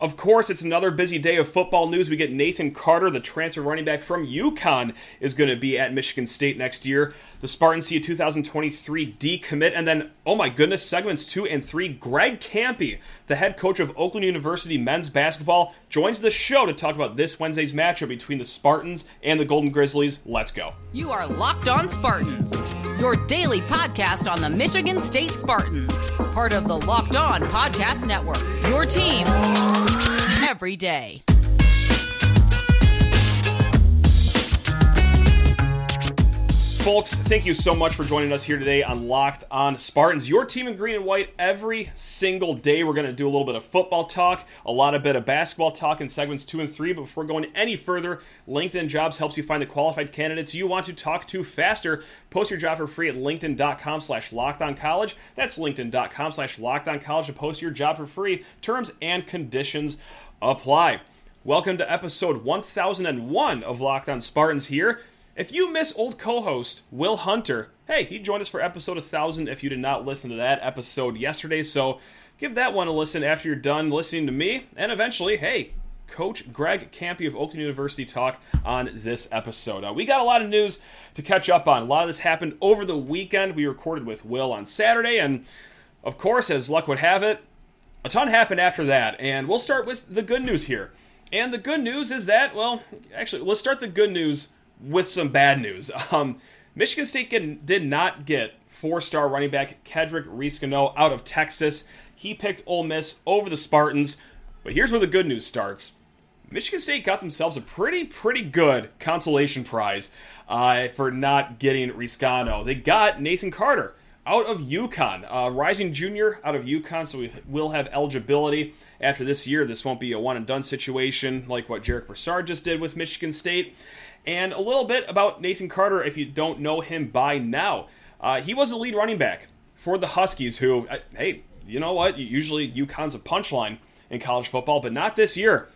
Of course, it's another busy day of football news. We get Nathan Carter, the transfer running back from UConn, is going to be at Michigan State next year. The Spartans see a 2023 decommit, and then, oh my goodness, segments two and three. Greg Kampe, the head coach of Oakland University men's basketball, joins the show to talk about this Wednesday's matchup between the Spartans and the Golden Grizzlies. Let's go. You are Locked On Spartans, your daily podcast on the Michigan State Spartans, part of the Locked On Podcast Network. Your team every day. Folks, thank you so much for joining us here today on Locked On Spartans. Your team in green and white every single day. We're going to do a little bit of football talk, a lot of bit of basketball talk in segments two and three. But before going any further, LinkedIn Jobs helps you find the qualified candidates you want to talk to faster. Post your job for free at linkedin.com slash college. That's linkedin.com slash college to post your job for free. Terms and conditions apply. Welcome to episode 1001 of Locked On Spartans here. If you miss old co host Will Hunter, hey, he joined us for episode 1000 if you did not listen to that episode yesterday. So give that one a listen after you're done listening to me. And eventually, hey, Coach Greg Kampe of Oakland University talk on this episode. Uh, we got a lot of news to catch up on. A lot of this happened over the weekend. We recorded with Will on Saturday, and of course, as luck would have it, a ton happened after that. And we'll start with the good news here. And the good news is that, well, actually, let's start the good news with some bad news. Um, Michigan State get, did not get four-star running back Kedrick Reescano out of Texas. He picked Ole Miss over the Spartans. But here's where the good news starts. Michigan State got themselves a pretty, pretty good consolation prize uh, for not getting Riscano. They got Nathan Carter out of UConn, uh, rising junior out of UConn, so we will have eligibility after this year. This won't be a one and done situation like what Jarek Broussard just did with Michigan State. And a little bit about Nathan Carter, if you don't know him by now. Uh, he was the lead running back for the Huskies, who, uh, hey, you know what? Usually UConn's a punchline in college football, but not this year.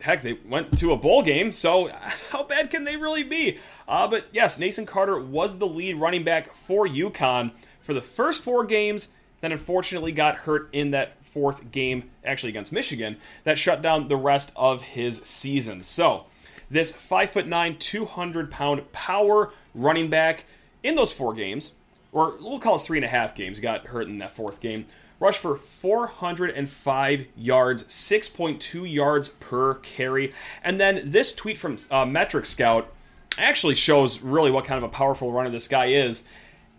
Heck, they went to a bowl game, so how bad can they really be? Uh, but yes, Nathan Carter was the lead running back for UConn for the first four games, then unfortunately got hurt in that fourth game, actually against Michigan, that shut down the rest of his season. So, this 5'9, 200 pound power running back in those four games, or we'll call it three and a half games, got hurt in that fourth game, rushed for 405 yards, 6.2 yards per carry. And then this tweet from uh, Metric Scout actually shows really what kind of a powerful runner this guy is.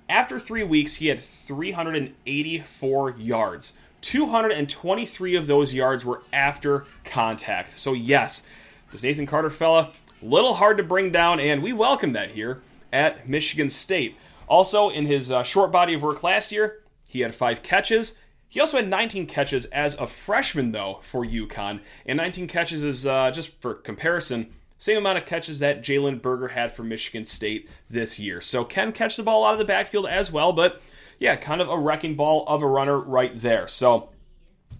After three weeks, he had 384 yards. 223 of those yards were after contact. So, yes, this Nathan Carter fella, little hard to bring down, and we welcome that here at Michigan State. Also, in his uh, short body of work last year, he had five catches. He also had 19 catches as a freshman, though, for UConn. And 19 catches is, uh, just for comparison, same amount of catches that Jalen Berger had for Michigan State this year. So can catch the ball out of the backfield as well, but yeah, kind of a wrecking ball of a runner right there. So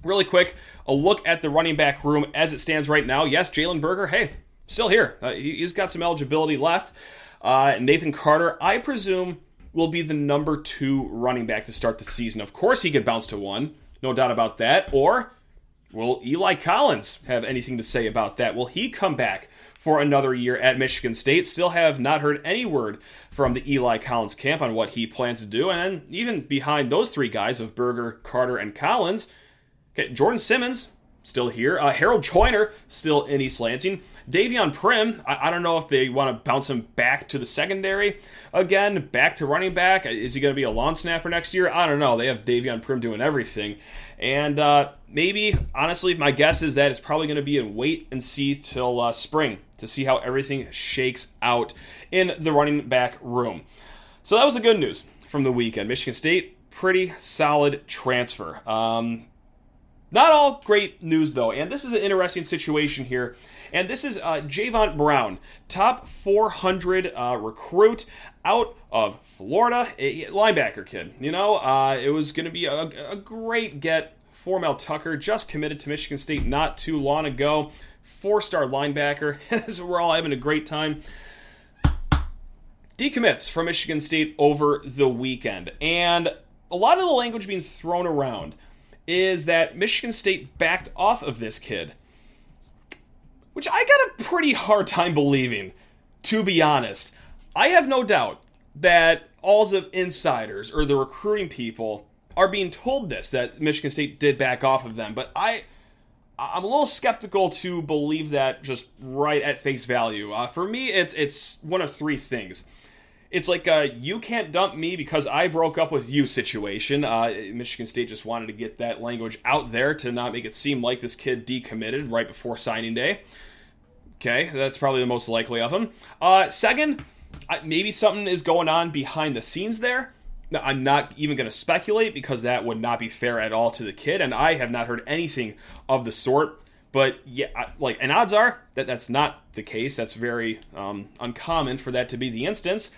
really quick, a look at the running back room as it stands right now. Yes, Jalen Berger, hey, still here. Uh, he's got some eligibility left. Uh, Nathan Carter, I presume, will be the number two running back to start the season. Of course, he could bounce to one, no doubt about that. Or will Eli Collins have anything to say about that? Will he come back for another year at Michigan State? Still have not heard any word from the Eli Collins camp on what he plans to do. And even behind those three guys of Berger, Carter, and Collins, Okay, Jordan Simmons still here. Uh, Harold Joiner still in East Lansing. Davion Primm, I, I, don't know if they want to bounce him back to the secondary again, back to running back. Is he going to be a long snapper next year? I don't know. They have Davion Primm doing everything. And uh, maybe, honestly, my guess is that it's probably going to be a wait and see till uh, spring to see how everything shakes out in the running back room. So that was the good news from the weekend. Michigan State, pretty solid transfer. Um, not all great news, though, and this is an interesting situation here. And this is uh, Javon Brown, top 400 uh, recruit out of Florida, a linebacker kid. You know, uh, it was going to be a, a, great get for Mel Tucker, just committed to Michigan State not too long ago. Four star linebacker. We're all having a great time. Decommits from Michigan State over the weekend. And a lot of the language being thrown around is that Michigan State backed off of this kid which I got a pretty hard time believing, to be honest. I have no doubt that all the insiders or the recruiting people are being told this that Michigan State did back off of them, but I I'm a little skeptical to believe that just right at face value. Uh, for me, it's it's one of three things. It's like a you can't dump me because I broke up with you situation. Uh, Michigan State just wanted to get that language out there to not make it seem like this kid decommitted right before signing day. Okay, that's probably the most likely of them. Uh, second, maybe something is going on behind the scenes there. Now, I'm not even going to speculate because that would not be fair at all to the kid, and I have not heard anything of the sort. But yeah, like, and odds are that that's not the case. That's very um, uncommon for that to be the instance.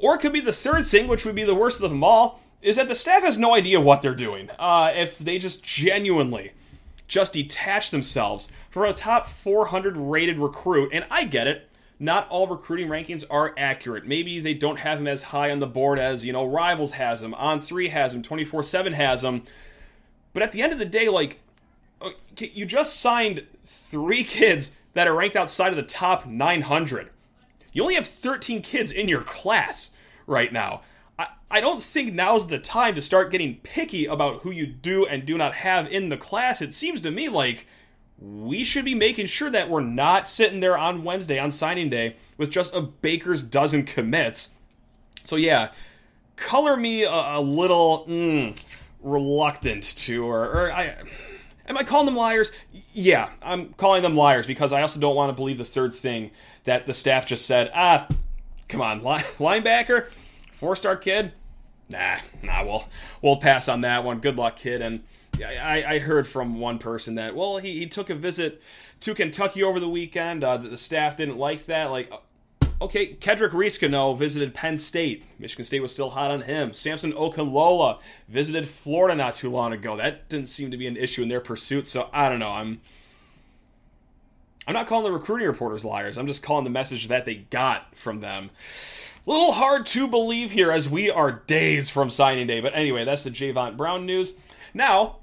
Or it could be the third thing, which would be the worst of them all, is that the staff has no idea what they're doing. Uh, if they just genuinely just detach themselves from a top 400 rated recruit, and I get it, not all recruiting rankings are accurate. Maybe they don't have him as high on the board as, you know, Rivals has him, On3 has him, 24 7 has him. But at the end of the day, like, you just signed three kids that are ranked outside of the top 900. You only have 13 kids in your class right now. I, I don't think now's the time to start getting picky about who you do and do not have in the class. It seems to me like we should be making sure that we're not sitting there on Wednesday on signing day with just a baker's dozen commits. So yeah, color me a, a little mm, reluctant to, or, or I. Am I calling them liars? Yeah, I'm calling them liars because I also don't want to believe the third thing that the staff just said. Ah, come on, linebacker, four star kid. Nah, nah, we'll we'll pass on that one. Good luck, kid. And I, I heard from one person that well he, he took a visit to Kentucky over the weekend. Uh, the staff didn't like that. Like, uh, okay, Kedrick Reescano visited Penn State. Michigan State was still hot on him. Samson Okunlola visited Florida not too long ago. That didn't seem to be an issue in their pursuit. So I don't know. I'm I'm not calling the recruiting reporters liars. I'm just calling the message that they got from them. A little hard to believe here as we are days from signing day. But anyway, that's the Javon Brown news. Now,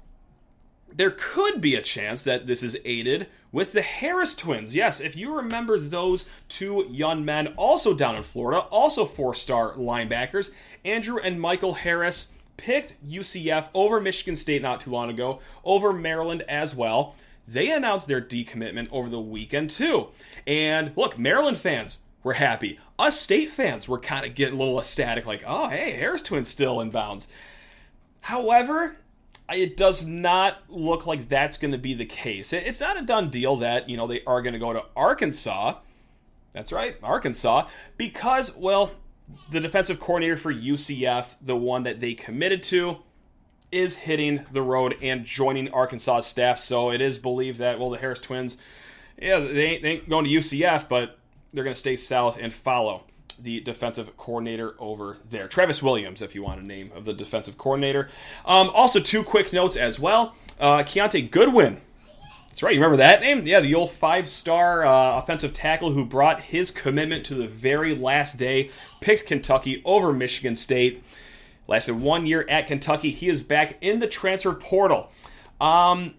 there could be a chance that this is aided with the Harris twins. Yes, if you remember those two young men, also down in Florida, also four star linebackers, Andrew and Michael Harris picked UCF over Michigan State not too long ago, over Maryland as well. They announced their decommitment over the weekend too. And look, Maryland fans were happy. Us state fans were kind of getting a little ecstatic, like, oh, hey, Harris twins still in bounds. However, it does not look like that's going to be the case. It's not a done deal that, you know, they are going to go to Arkansas. That's right, Arkansas, because, well, the defensive coordinator for UCF, the one that they committed to, is hitting the road and joining Arkansas staff. So it is believed that, well, the Harris twins, yeah, they ain't, they ain't going to UCF, but they're going to stay south and follow the defensive coordinator over there. Travis Williams, if you want a name of the defensive coordinator. Um, also, two quick notes as well. Uh, Kiyaunta Goodwin. That's right, you remember that name? Yeah, the old five star uh, offensive tackle who brought his commitment to the very last day, picked Kentucky over Michigan State. Lasted one year at Kentucky. He is back in the transfer portal. Um,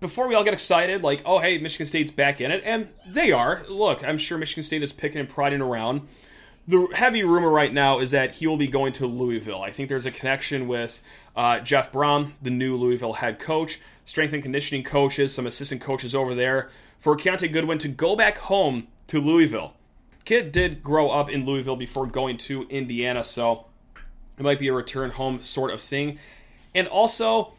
before we all get excited, like, oh, hey, Michigan State's back in it, and they are. Look, I'm sure Michigan State is picking and priding around the heavy rumor right now is that he will be going to Louisville. I think there's a connection with uh, Jeff Brohm, the new Louisville head coach, strength and conditioning coaches, some assistant coaches over there, for Kiyaunta Goodwin to go back home to Louisville. Kid did grow up in Louisville before going to Indiana, so it might be a return home sort of thing. And also,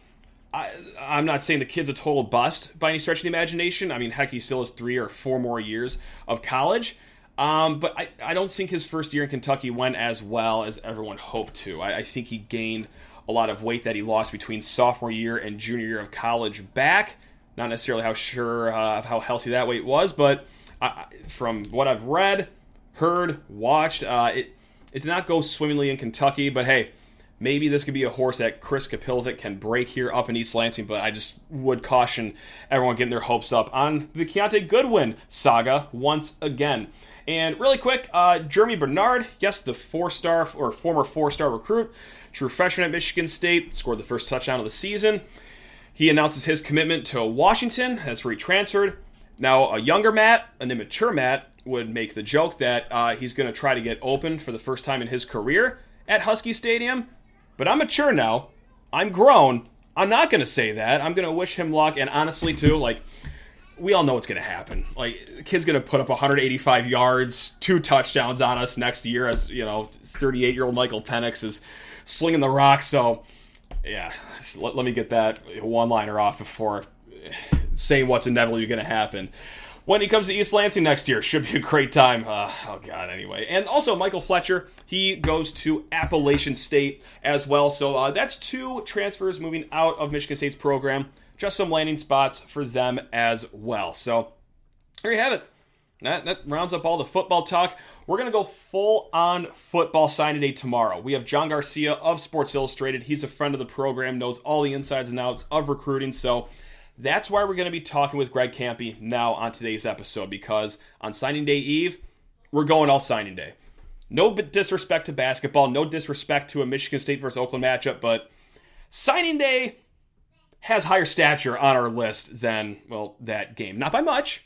I, am not saying the kid's a total bust by any stretch of the imagination. I mean, heck, he still has three or four more years of college. Um, but I, I don't think his first year in Kentucky went as well as everyone hoped to. I, I think he gained a lot of weight that he lost between sophomore year and junior year of college back. Not necessarily how sure uh, of how healthy that weight was, but I, from what I've read, heard, watched, uh, it it did not go swimmingly in Kentucky. But hey, maybe this could be a horse that Chris Kapilovic can break here up in East Lansing. But I just would caution everyone getting their hopes up on the Kiyaunta Goodwin saga once again. And really quick, uh, Germie Bernard, yes, the four-star or former four-star recruit, true freshman at Michigan State, scored the first touchdown of the season. He announces his commitment to Washington. That's where he transferred. Now, a younger Matt, an immature Matt, would make the joke that uh, he's going to try to get open for the first time in his career at Husky Stadium. But I'm mature now. I'm grown. I'm not going to say that. I'm going to wish him luck. And honestly, too, like, we all know what's going to happen. Like, the kid's going to put up 185 yards, two touchdowns on us next year as, you know, 38 year old Michael Penix is slinging the rock. So, yeah, let, let me get that one liner off before saying what's inevitably going to happen. When he comes to East Lansing next year, should be a great time. Uh, oh God, anyway, and also Michael Fletcher, he goes to Appalachian State as well. So uh, that's two transfers moving out of Michigan State's program. Just some landing spots for them as well. So there you have it. That, that rounds up all the football talk. We're going to go full on football signing day tomorrow. We have John Garcia of Sports Illustrated. He's a friend of the program, knows all the insides and outs of recruiting. So that's why we're going to be talking with Greg Kampe now on today's episode because on signing day eve, we're going all signing day. No disrespect to basketball, no disrespect to a Michigan State versus Oakland matchup, but signing day has higher stature on our list than, well, that game. Not by much,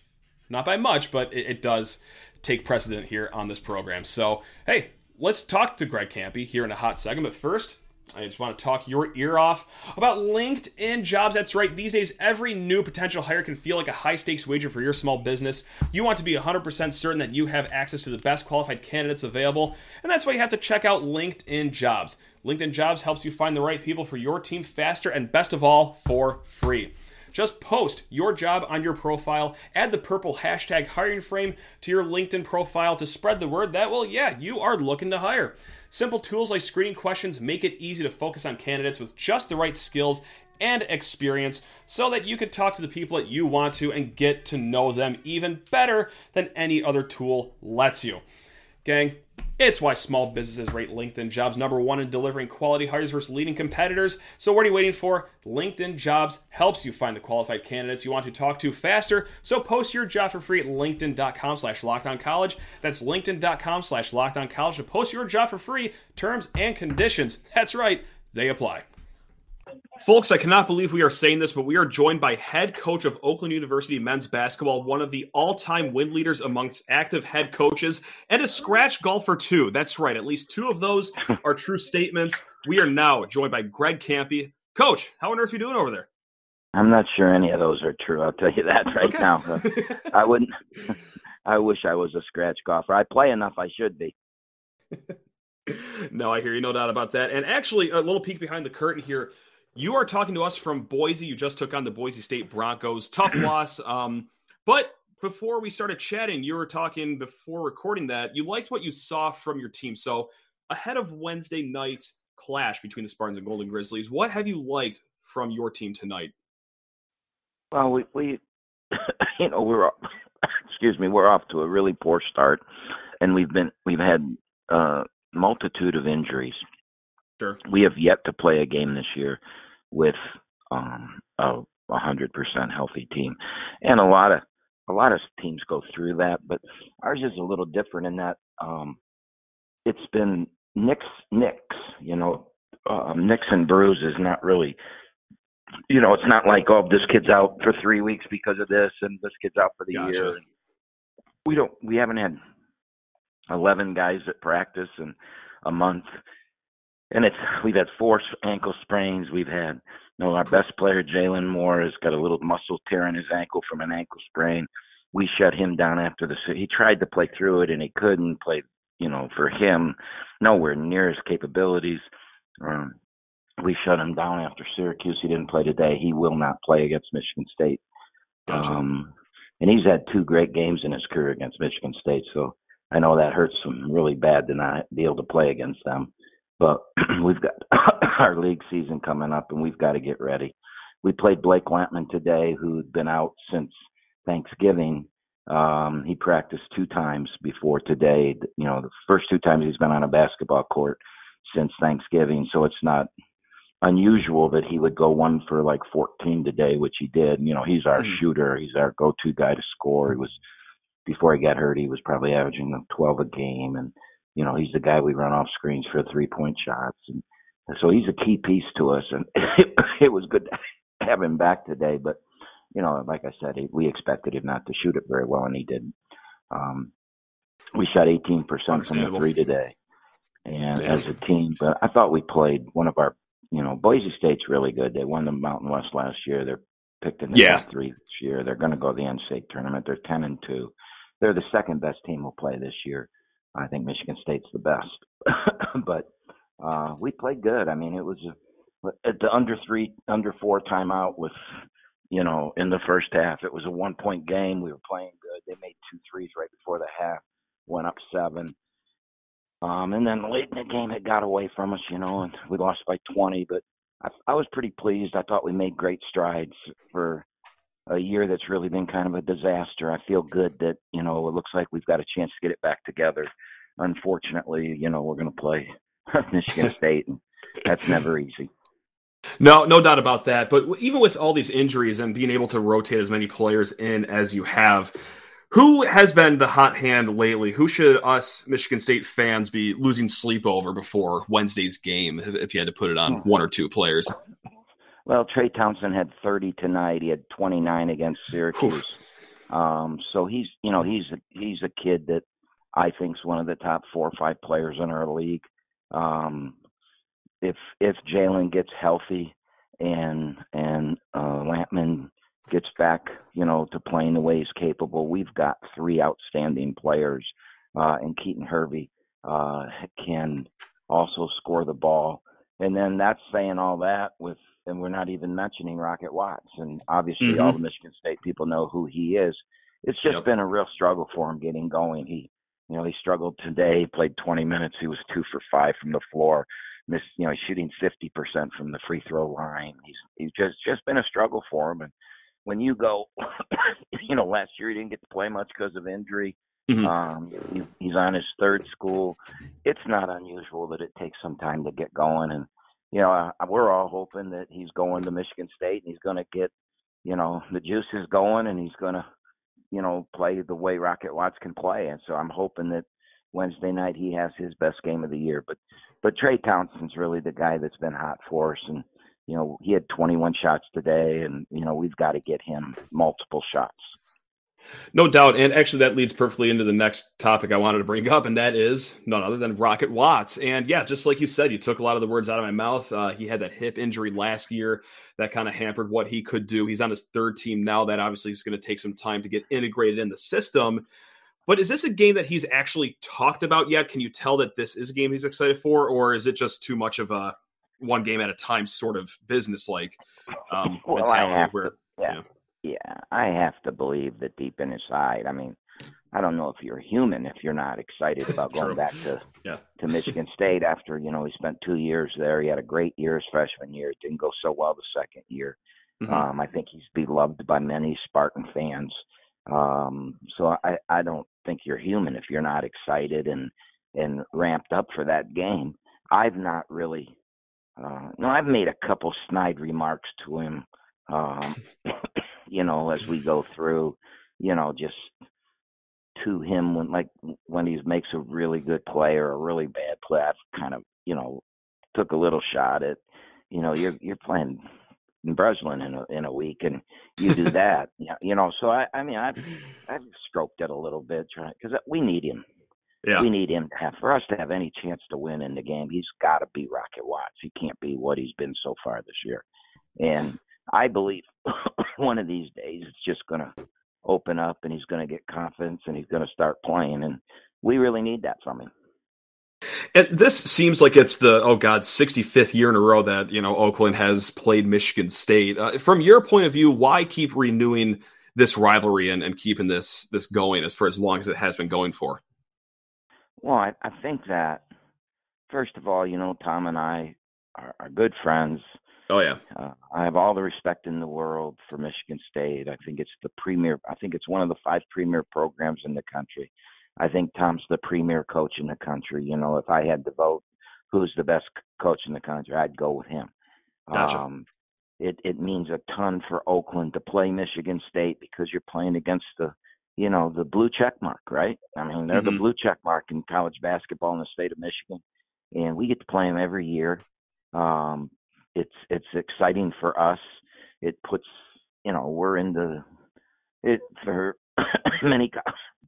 not by much, but it, it does take precedent here on this program. So, hey, let's talk to Greg Campy here in a hot second. But first, I just want to talk your ear off about LinkedIn jobs. That's right. These days, every new potential hire can feel like a high stakes wager for your small business. You want to be 100% certain that you have access to the best qualified candidates available, and that's why you have to check out LinkedIn jobs. LinkedIn jobs helps you find the right people for your team faster and best of all, for free. Just post your job on your profile, add the purple hashtag hiring frame to your LinkedIn profile to spread the word that, well, yeah, you are looking to hire. Simple tools like screening questions make it easy to focus on candidates with just the right skills and experience so that you can talk to the people that you want to and get to know them even better than any other tool lets you. Gang, it's why small businesses rate LinkedIn jobs number one in delivering quality hires versus leading competitors. So, what are you waiting for? LinkedIn jobs helps you find the qualified candidates you want to talk to faster. So, post your job for free at linkedin.com slash college. That's linkedin.com slash college to post your job for free. Terms and conditions, that's right, they apply. Folks, I cannot believe we are saying this, but we are joined by head coach of Oakland University men's basketball, one of the all time win leaders amongst active head coaches, and a scratch golfer, too. That's right. At least two of those are true statements. We are now joined by Greg Kampe. Coach, how on earth are you doing over there? I'm not sure any of those are true. I'll tell you that right okay. now. I wouldn't. I wish I was a scratch golfer. I play enough. I should be. no, I hear you. No doubt about that. And actually, a little peek behind the curtain here. You are talking to us from Boise. You just took on the Boise State Broncos. Tough loss. Um, but before we started chatting, you were talking before recording that you liked what you saw from your team. So ahead of Wednesday night's clash between the Spartans and Golden Grizzlies, what have you liked from your team tonight? Well, we, we you know, we're excuse me, we're off to a really poor start, and we've been we've had a uh, multitude of injuries. Sure. We have yet to play a game this year with um, a hundred percent healthy team, and a lot of a lot of teams go through that, but ours is a little different in that um, it's been nicks nicks. You know, um, nicks and bruises. Not really. You know, it's not like oh, this kid's out for three weeks because of this, and this kid's out for the gotcha. year. We don't. We haven't had eleven guys at practice in a month and it's we've had four ankle sprains. We've had you know our best player Jalen Moore has got a little muscle tear in his ankle from an ankle sprain. We shut him down after the he tried to play through it and he couldn't play. You know, for him, nowhere near his capabilities. Um, we shut him down after Syracuse. He didn't play today. He will not play against Michigan State. Gotcha. Um, and he's had two great games in his career against Michigan State. So I know that hurts him really bad to not be able to play against them. But we've got our league season coming up, and we've got to get ready. We played Blake Lampman today, who'd been out since Thanksgiving. Um, he practiced two times before today. You know, the first two times he's been on a basketball court since Thanksgiving, so it's not unusual that he would go one for like 14 today, which he did. You know, he's our mm. shooter. He's our go-to guy to score. He was before he got hurt. He was probably averaging 12 a game, and you know, he's the guy we run off screens for three point shots. And so he's a key piece to us. And it, it was good to have him back today. But you know, like I said, we expected him not to shoot it very well, and he didn't. Um, we shot 18% from the three today, and yeah. as a team. But I thought we played one of our, you know, Boise State's really good. They won the Mountain West last year. They're picked in the yeah. top three this year. They're going to go to the NCAA tournament. They're 10 and two. They're the second best team we'll play this year. I think Michigan State's the best, but uh, we played good. I mean, it was at the under three, under four timeout with, you know, in the first half. It was a one point game. We were playing good. They made two threes right before the half, went up seven. Um, and then late in the game, it got away from us, you know, and we lost by 20. But I, I was pretty pleased. I thought we made great strides for a year that's really been kind of a disaster. I feel good that you know it looks like we've got a chance to get it back together. Unfortunately, you know we're going to play Michigan State, and that's never easy. No, no doubt about that. But even with all these injuries and being able to rotate as many players in as you have, who has been the hot hand lately? Who should us Michigan State fans be losing sleep over before Wednesday's game if you had to put it on hmm. one or two players? Well, Trey Townsend had 30 tonight. He had 29 against Syracuse. Um, so he's, you know, he's a, he's a kid that I think is one of the top four or five players in our league. Um, if if Jalen gets healthy and and uh, Lampman gets back, you know, to playing the way he's capable, we've got three outstanding players. Uh, and Keaton Hervey uh, can also score the ball. And then that's saying all that with, and we're not even mentioning Rocket Watts. And obviously, mm-hmm. all the Michigan State people know who he is. It's just yep. been a real struggle for him getting going. He, you know, he struggled today. Played 20 minutes. He was two for five from the floor. Missed, you know, he's shooting 50% from the free throw line. He's he's just just been a struggle for him. And when you go, you know, last year he didn't get to play much because of injury. Mm-hmm. Um, he, he's on his third school. It's not unusual that it takes some time to get going, and you know, uh, we're all hoping that he's going to Michigan State and he's going to get, you know, the juices going, and he's going to, you know, play the way Rocket Watts can play. And so I'm hoping that Wednesday night he has his best game of the year. But but Trey Townsend's really the guy that's been hot for us, and you know, he had 21 shots today, and you know, we've got to get him multiple shots. No doubt. And actually, that leads perfectly into the next topic I wanted to bring up, and that is none other than Rocket Watts. And yeah, just like you said, you took a lot of the words out of my mouth. Uh, he had that hip injury last year that kind of hampered what he could do. He's on his third team now. That obviously is going to take some time to get integrated in the system. But is this a game that he's actually talked about yet? Can you tell that this is a game he's excited for, or is it just too much of a one game at a time sort of business like um, well, mentality? Where, to, yeah. Yeah, I have to believe that deep in his side. I mean, I don't know if you're human if you're not excited about going back to yeah. to Michigan State after you know he spent two years there. He had a great year his freshman year. It didn't go so well the second year. Mm-hmm. Um, I think he's beloved by many Spartan fans. Um, so I, I don't think you're human if you're not excited and and ramped up for that game. I've not really uh, no, I've made a couple snide remarks to him, um, you know, as we go through, you know, just to him when like when he makes a really good play or a really bad play. I've kind of, you know, took a little shot at, you know, you're you're playing in Breslin in a in a week, and you do that, you know. So I, I mean, I've I've stroked it a little bit, trying because we need him. Yeah. We need him to have for us to have any chance to win in the game. He's got to be Rocket Watts. He can't be what he's been so far this year. And I believe one of these days it's just going to open up and he's going to get confidence and he's going to start playing. And we really need that from him. And this seems like it's the oh god 65th year in a row that you know Oakland has played Michigan State. Uh, from your point of view, why keep renewing this rivalry and, and keeping this this going as for as long as it has been going for? Well, I, I think that first of all, you know, Tom and I are, are good friends. Oh yeah. Uh, I have all the respect in the world for Michigan State. I think it's the premier. I think it's one of the five premier programs in the country. I think Tom's the premier coach in the country. You know, if I had to vote who's the best coach in the country, I'd go with him. Gotcha. Um, it it means a ton for Oakland to play Michigan State because you're playing against the you know, the blue check mark, right? I mean, they're mm-hmm. the blue check mark in college basketball in the state of Michigan, and we get to play them every year. Um, it's it's exciting for us. It puts you know, we're in the it for many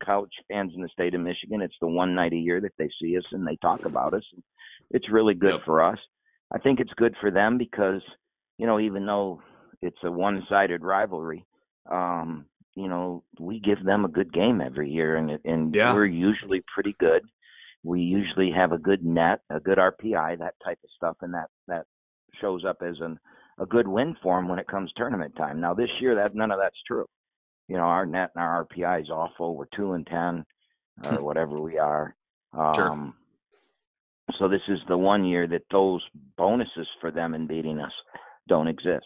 college fans in the state of Michigan. It's the one night a year that they see us and they talk about us. It's really good yep. for us. I think it's good for them because, you know, even though it's a one-sided rivalry, um, you know, we give them a good game every year, and and yeah. we're usually pretty good. We usually have a good net, a good RPI, that type of stuff, and that that shows up as an a good win for them when it comes tournament time. Now this year, that none of that's true. You know, our net and our RPI is awful. We're two and ten, or whatever we are. Um, sure. So this is the one year that those bonuses for them in beating us don't exist.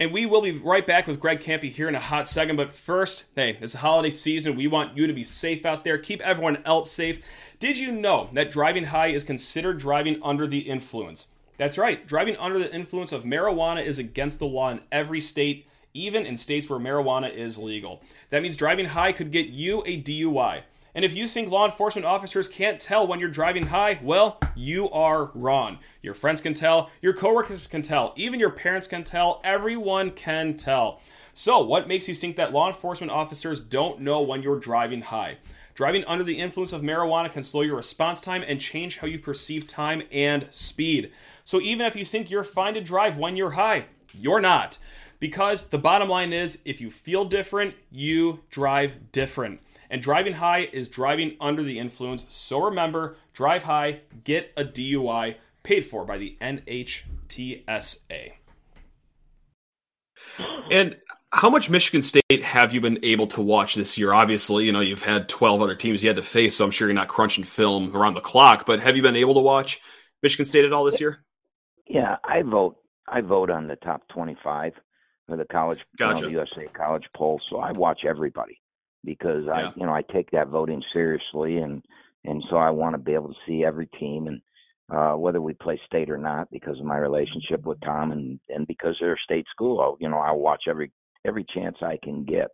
And we will be right back with Greg Kampe here in a hot second. But first, hey, it's holiday season. We want you to be safe out there. Keep everyone else safe. Did you know that driving high is considered driving under the influence? That's right. Driving under the influence of marijuana is against the law in every state, even in states where marijuana is legal. That means driving high could get you a DUI. And if you think law enforcement officers can't tell when you're driving high, well, you are wrong. Your friends can tell, your coworkers can tell, even your parents can tell, everyone can tell. So, what makes you think that law enforcement officers don't know when you're driving high? Driving under the influence of marijuana can slow your response time and change how you perceive time and speed. So, even if you think you're fine to drive when you're high, you're not. Because the bottom line is, if you feel different, you drive different. And driving high is driving under the influence. So remember, drive high, get a DUI paid for by the NHTSA. And how much Michigan State have you been able to watch this year? Obviously, you know, you've had 12 other teams you had to face, so I'm sure you're not crunching film around the clock, but have you been able to watch Michigan State at all this year? Yeah, I vote I vote on the top 25 for the college gotcha. you know, USA college poll, so I watch everybody because yeah. I, you know, I take that voting seriously, and and so I want to be able to see every team and uh, whether we play state or not because of my relationship with Tom and and because they're a state school. I'll, you know, I watch every every chance I can get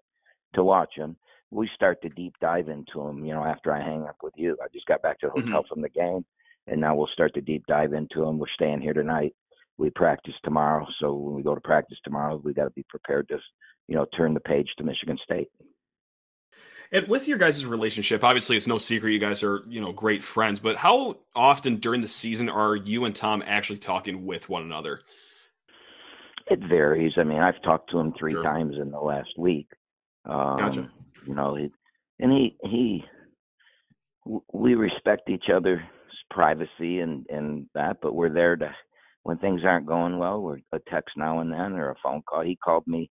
to watch them. We start to deep dive into them, you know, after I hang up with you. I just got back to the hotel mm-hmm. from the game, and now we'll start to deep dive into them. We're staying here tonight. We practice tomorrow, so when we go to practice tomorrow, we got to be prepared to, you know, turn the page to Michigan State. And with your guys' relationship, obviously it's no secret you guys are, you know, great friends, but how often during the season are you and Tom actually talking with one another? It varies. I mean, I've talked to him three sure. times in the last week. Um, gotcha. You know, he, and he he we respect each other's privacy and and that, but we're there to when things aren't going well. We're a text now and then or a phone call. He called me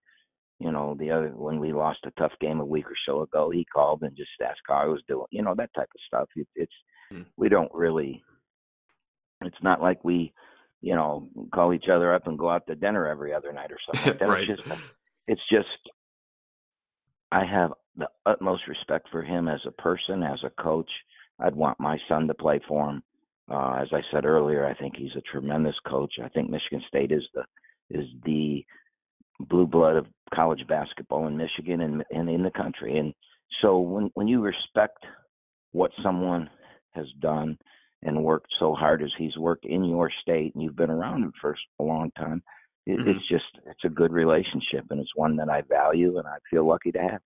you know, the other when we lost a tough game a week or so ago, he called and just asked how I was doing. You know, that type of stuff. It, it's mm. we don't really. It's not like we, you know, call each other up and go out to dinner every other night or something like that. right. It's just, it's just. I have the utmost respect for him as a person, as a coach. I'd want my son to play for him. Uh, as I said earlier, I think he's a tremendous coach. I think Michigan State is the is the blue blood of college basketball in Michigan and, and in the country. And so when when you respect what someone has done and worked so hard as he's worked in your state and you've been around him for a long time, it, mm-hmm. it's just it's a good relationship and it's one that I value and I feel lucky to have.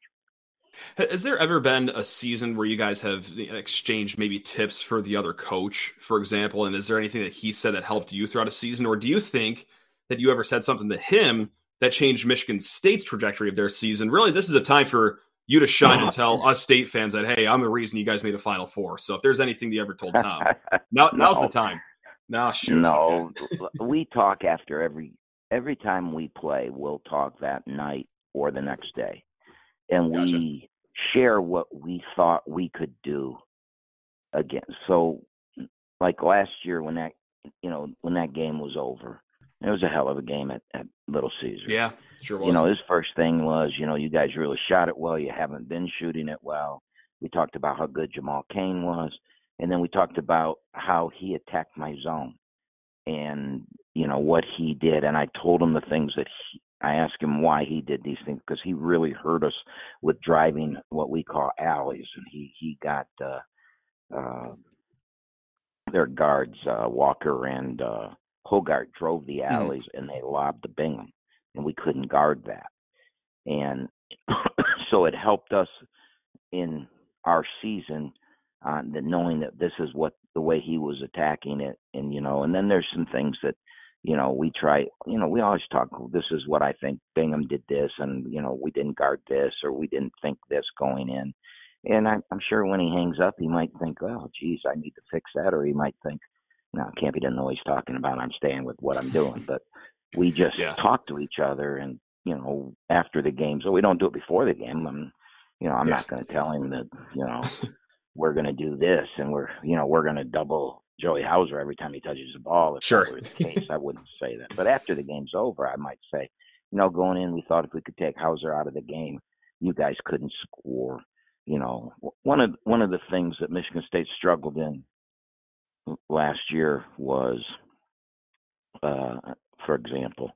Has there ever been a season where you guys have exchanged maybe tips for the other coach, for example? And is there anything that he said that helped you throughout a season, or do you think that you ever said something to him that changed Michigan State's trajectory of their season. Really, this is a time for you to shine and tell us state fans that hey, I'm the reason you guys made a Final Four. So if there's anything you ever told Tom, now no. now's the time. Now, shoot. No, we talk after every every time we play. We'll talk that night or the next day, and gotcha. we share what we thought we could do again. So, like last year when that you know when that game was over, it was a hell of a game at, at Little Caesar. Yeah, sure was. You know, his first thing was, you know, you guys really shot it well. You haven't been shooting it well. We talked about how good Jamal Cain was, and then we talked about how he attacked my zone, and you know what he did. And I told him the things that he, I asked him why he did these things because he really hurt us with driving what we call alleys, and he he got uh, uh, their guards uh, Walker and uh, Hoggard drove the mm-hmm. alleys mm. and they lobbed the Bingham. and we couldn't guard that. And so it helped us in our season uh, that knowing that this is what the way he was attacking it, and you know, and then there's some things that you know we try. You know, we always talk. This is what I think. Bingham did this, and you know, we didn't guard this, or we didn't think this going in. And I'm, I'm sure when he hangs up, he might think, "Oh, geez, I need to fix that," or he might think, "No, Kampe doesn't know what he's talking about. I'm staying with what I'm doing." But we just yeah. talk to each other, and you know, after the game. So we don't do it before the game. I'm, you know, I'm yeah. not going to tell him that, you know, we're going to do this and we're, you know, we're going to double Joey Hauser every time he touches the ball. If sure. that were the case, I wouldn't say that. But after the game's over, I might say, you know, going in, we thought if we could take Hauser out of the game, you guys couldn't score. You know, one of one of the things that Michigan State struggled in last year was, uh, for example,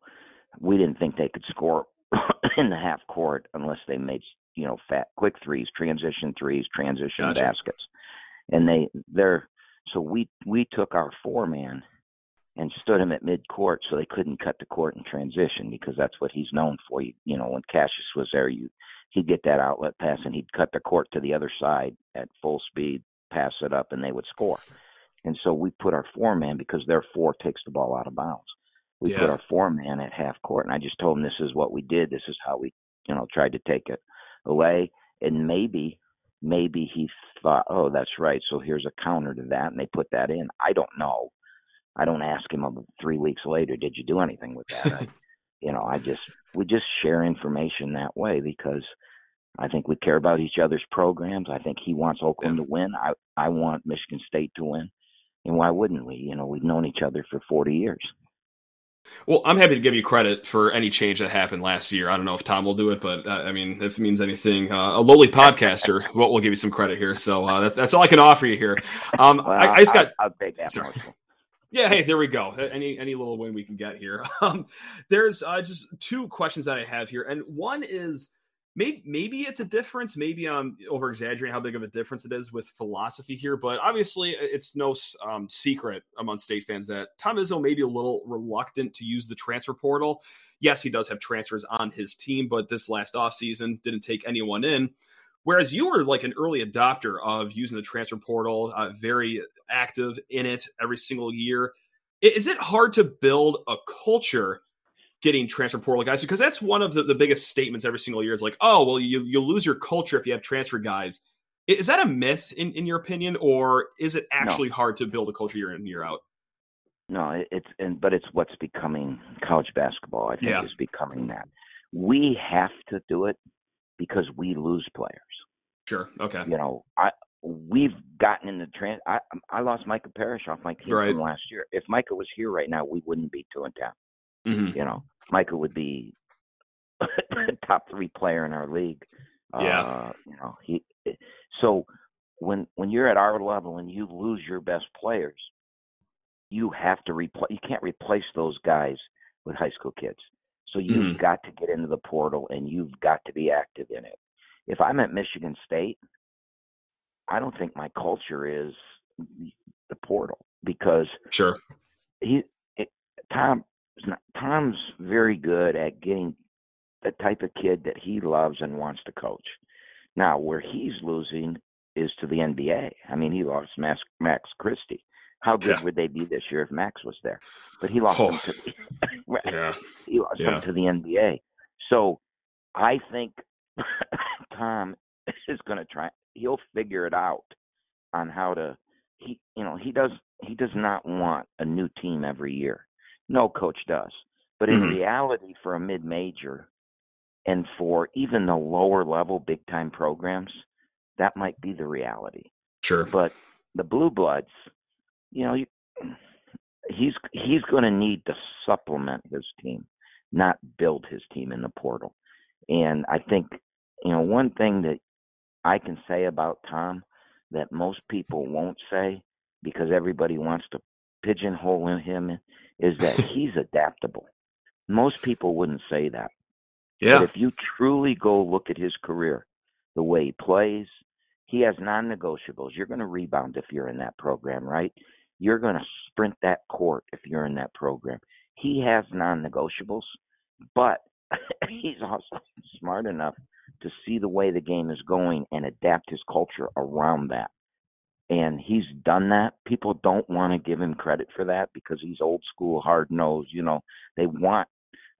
we didn't think they could score in the half court unless they made you know fat quick threes, transition threes, transition gotcha. baskets, and they they're so we we took our four man and stood him at mid court so they couldn't cut the court in transition because that's what he's known for. You, you know when Cassius was there, you he'd get that outlet pass and he'd cut the court to the other side at full speed, pass it up, and they would score. And so we put our four man because their four takes the ball out of bounds we yeah. put our four man at half court, and I just told him this is what we did. This is how we, you know, tried to take it away. And maybe, maybe he thought, oh, that's right. So here's a counter to that, and they put that in. I don't know. I don't ask him three weeks later, did you do anything with that? I, you know, I just we just share information that way because I think we care about each other's programs. I think he wants Oakland yeah. to win. I I want Michigan State to win. And why wouldn't we? You know, we've known each other for 40 years. Well, I'm happy to give you credit for any change that happened last year. I don't know if Tom will do it, but uh, I mean, if it means anything, uh, a lowly podcaster will will give you some credit here. So uh, that's that's all I can offer you here. Um, well, I, I, just got. I'll, I'll take that. Sorry. Yeah, hey, there we go. Any any little win we can get here. Um, there's uh, just two questions that I have here, and one is maybe maybe it's a difference. Maybe I'm over exaggerating how big of a difference it is with philosophy here, but obviously it's no um, secret among state fans that Tom Izzo may be a little reluctant to use the transfer portal. Yes, he does have transfers on his team, but this last offseason didn't take anyone in. Whereas you were like an early adopter of using the transfer portal, uh, very active in it every single year. Is it hard to build a culture getting transfer portal guys because that's one of the, the biggest statements every single year is like, oh, well, you, you'll lose your culture if you have transfer guys. Is that a myth in, in your opinion, or is it actually no. hard to build a culture year in year out? No, it's and but it's what's becoming college basketball. I think yeah. is becoming that. We have to do it because we lose players. Sure. Okay. You know, I we've gotten in the trans. I I lost Micah Parrish off my team right. from last year. If Micah was here right now, we wouldn't be two and ten. Mm-hmm. You know, Michael would be top three player in our league. Yeah. Uh, you know, he. So when when you're at our level and you lose your best players, you have to replace. You can't replace those guys with high school kids. So you've mm-hmm. got to get into the portal and you've got to be active in it. If I'm at Michigan State, I don't think my culture is the portal because sure he it, Tom not, Tom's very good at getting the type of kid that he loves and wants to coach. Now, where he's losing is to the NBA. I mean, he lost Max, Max Christie. How good yeah. would they be this year if Max was there? But he lost oh. them to the, yeah. he lost yeah. them to the NBA. So I think Tom is going to try. He'll figure it out on how to. He, you know, he does. He does not want a new team every year. No coach does. But in mm-hmm. reality, for a mid major and for even the lower level big time programs, that might be the reality. Sure. But the blue bloods, you know, he's he's going to need to supplement his team, not build his team in the portal. And I think, you know, one thing that I can say about Tom that most people won't say because everybody wants to pigeonhole him is that he's adaptable. Most people wouldn't say that. Yeah. But if you truly go look at his career, the way he plays, he has non-negotiables. You're going to rebound if you're in that program, right? You're going to sprint that court if you're in that program. He has non-negotiables, but he's also smart enough to see the way the game is going and adapt his culture around that. And he's done that. People don't want to give him credit for that because he's old school, hard nosed. You know, they want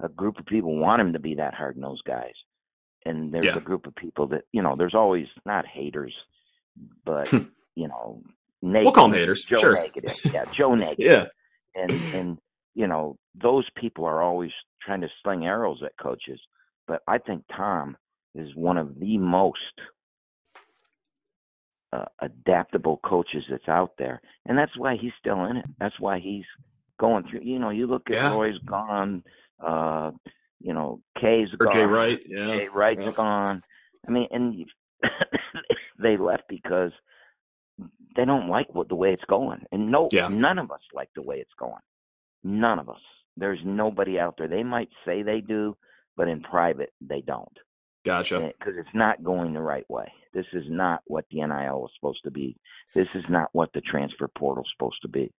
a group of people want him to be that hard nosed guys. And there's Yeah. a group of people that, you know, there's always not haters, but, hmm. you know, negative. We'll call 'em haters, Joe sure. negative. Yeah, Joe negative Yeah. and and you know those people are always trying to sling arrows at coaches but i think tom is one of the most uh, adaptable coaches that's out there and that's why he's still in it that's why he's going through you know you look at Yeah. roy's gone uh you know kay's Or gone Jay Wright. Yeah. Jay Wright's Yeah. gone. I mean, and they left because they don't like what the way it's going, and no, Yeah. none of us like the way it's going. None of us. There's nobody out there. They might say they do, but in private they don't, Gotcha. because it's not going the right way. This is not what the NIL is supposed to be. This is not what the transfer portal is supposed to be.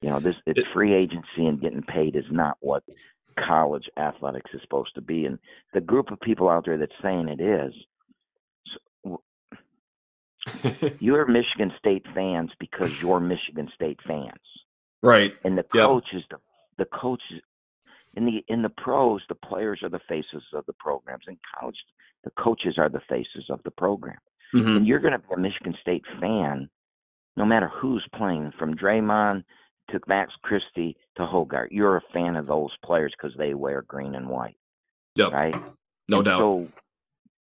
You know, this it's It- free agency and getting paid is not what college athletics is supposed to be. And the group of people out there that's saying it is, you're Michigan State fans because you're Michigan State fans, right. and the Yep. coach is the the coach in the in the pros. The players are the faces of the programs. In college, the coaches are the faces of the program. Mhm. And you're going to be a Michigan State fan, no matter who's playing, from Draymond to Max Christie to Hoggard. You're a fan of those players because they wear green and white, Yep. right? No And doubt. So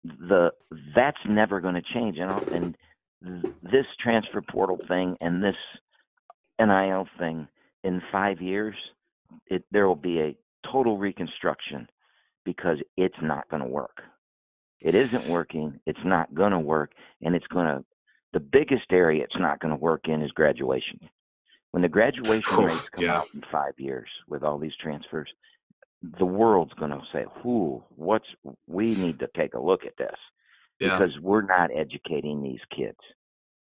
the that's never going to change, you know. And this transfer portal thing and this NIL thing in five years, it there will be a total reconstruction because it's not going to work. It isn't working. It's not going to work, and it's going to. The biggest area it's not going to work in is graduation. When the graduation rates come yeah. out in five years with all these transfers, the world's going to say, "Who? What's? We need to take a look at this yeah. because we're not educating these kids.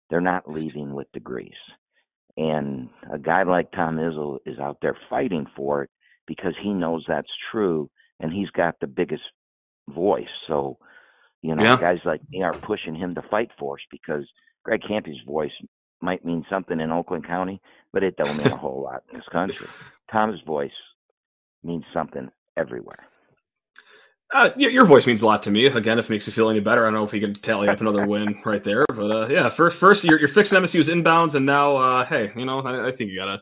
They're not leaving with degrees." And a guy like Tom Izzo is out there fighting for it because he knows that's true, and he's got the biggest voice. So, you know, Yeah. guys like me are pushing him to fight for us because Greg Kampe's voice might mean something in Oakland County, but it don't mean a whole lot in this country. Tom's voice means something everywhere. Uh, your, your voice means a lot to me. Again, if it makes you feel any better, I don't know if you can tally up another win right there. But uh, yeah, first, first you're, you're fixing MSU's inbounds, and now, uh, hey, you know, I, I think you got a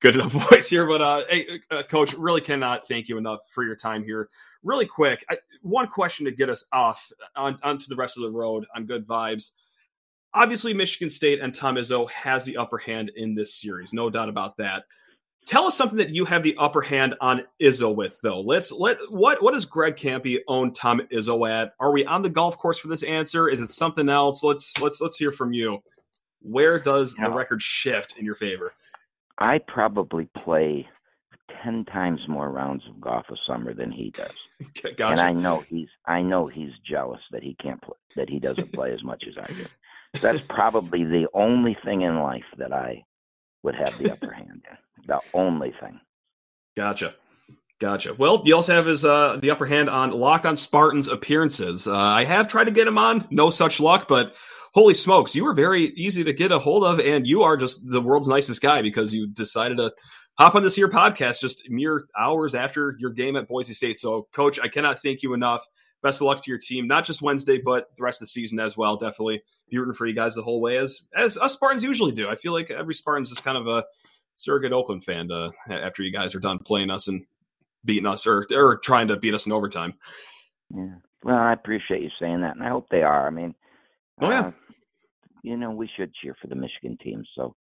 good enough voice here. But uh, hey, uh, Coach, really cannot thank you enough for your time here. Really quick, I, one question to get us off on onto the rest of the road on good vibes. Obviously, Michigan State and Tom Izzo has the upper hand in this series, no doubt about that. Tell us something that you have the upper hand on Izzo with, though. Let's let what what does Greg Kampe own Tom Izzo at? Are we on the golf course for this answer? Is it something else? Let's let's let's hear from you. Where does the record shift in your favor? I probably play ten times more rounds of golf a summer than he does, Gotcha. and I know he's I know he's jealous that he can't play that he doesn't play as much as I do. That's probably the only thing in life that I would have the upper hand. The only thing. Gotcha. Gotcha. Well, you also have his uh, the upper hand on Locked on Spartans appearances. Uh, I have tried to get him on, no such luck, but holy smokes, you were very easy to get a hold of, and you are just the world's nicest guy because you decided to hop on this here podcast just mere hours after your game at Boise State. So, Coach, I cannot thank you enough. Best of luck to your team, not just Wednesday, but the rest of the season as well. Definitely be rooting for you guys the whole way, as as us Spartans usually do. I feel like every Spartans is kind of a surrogate Oakland fan uh, after you guys are done playing us and beating us or or trying to beat us in overtime. Yeah. Well, I appreciate you saying that, and I hope they are. I mean, Oh, yeah. uh, you know, we should cheer for the Michigan team. So,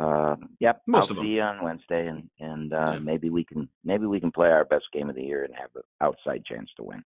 uh, yep, Most I'll see you on Wednesday, and and uh, Yeah. maybe we can maybe we can play our best game of the year and have an outside chance to win.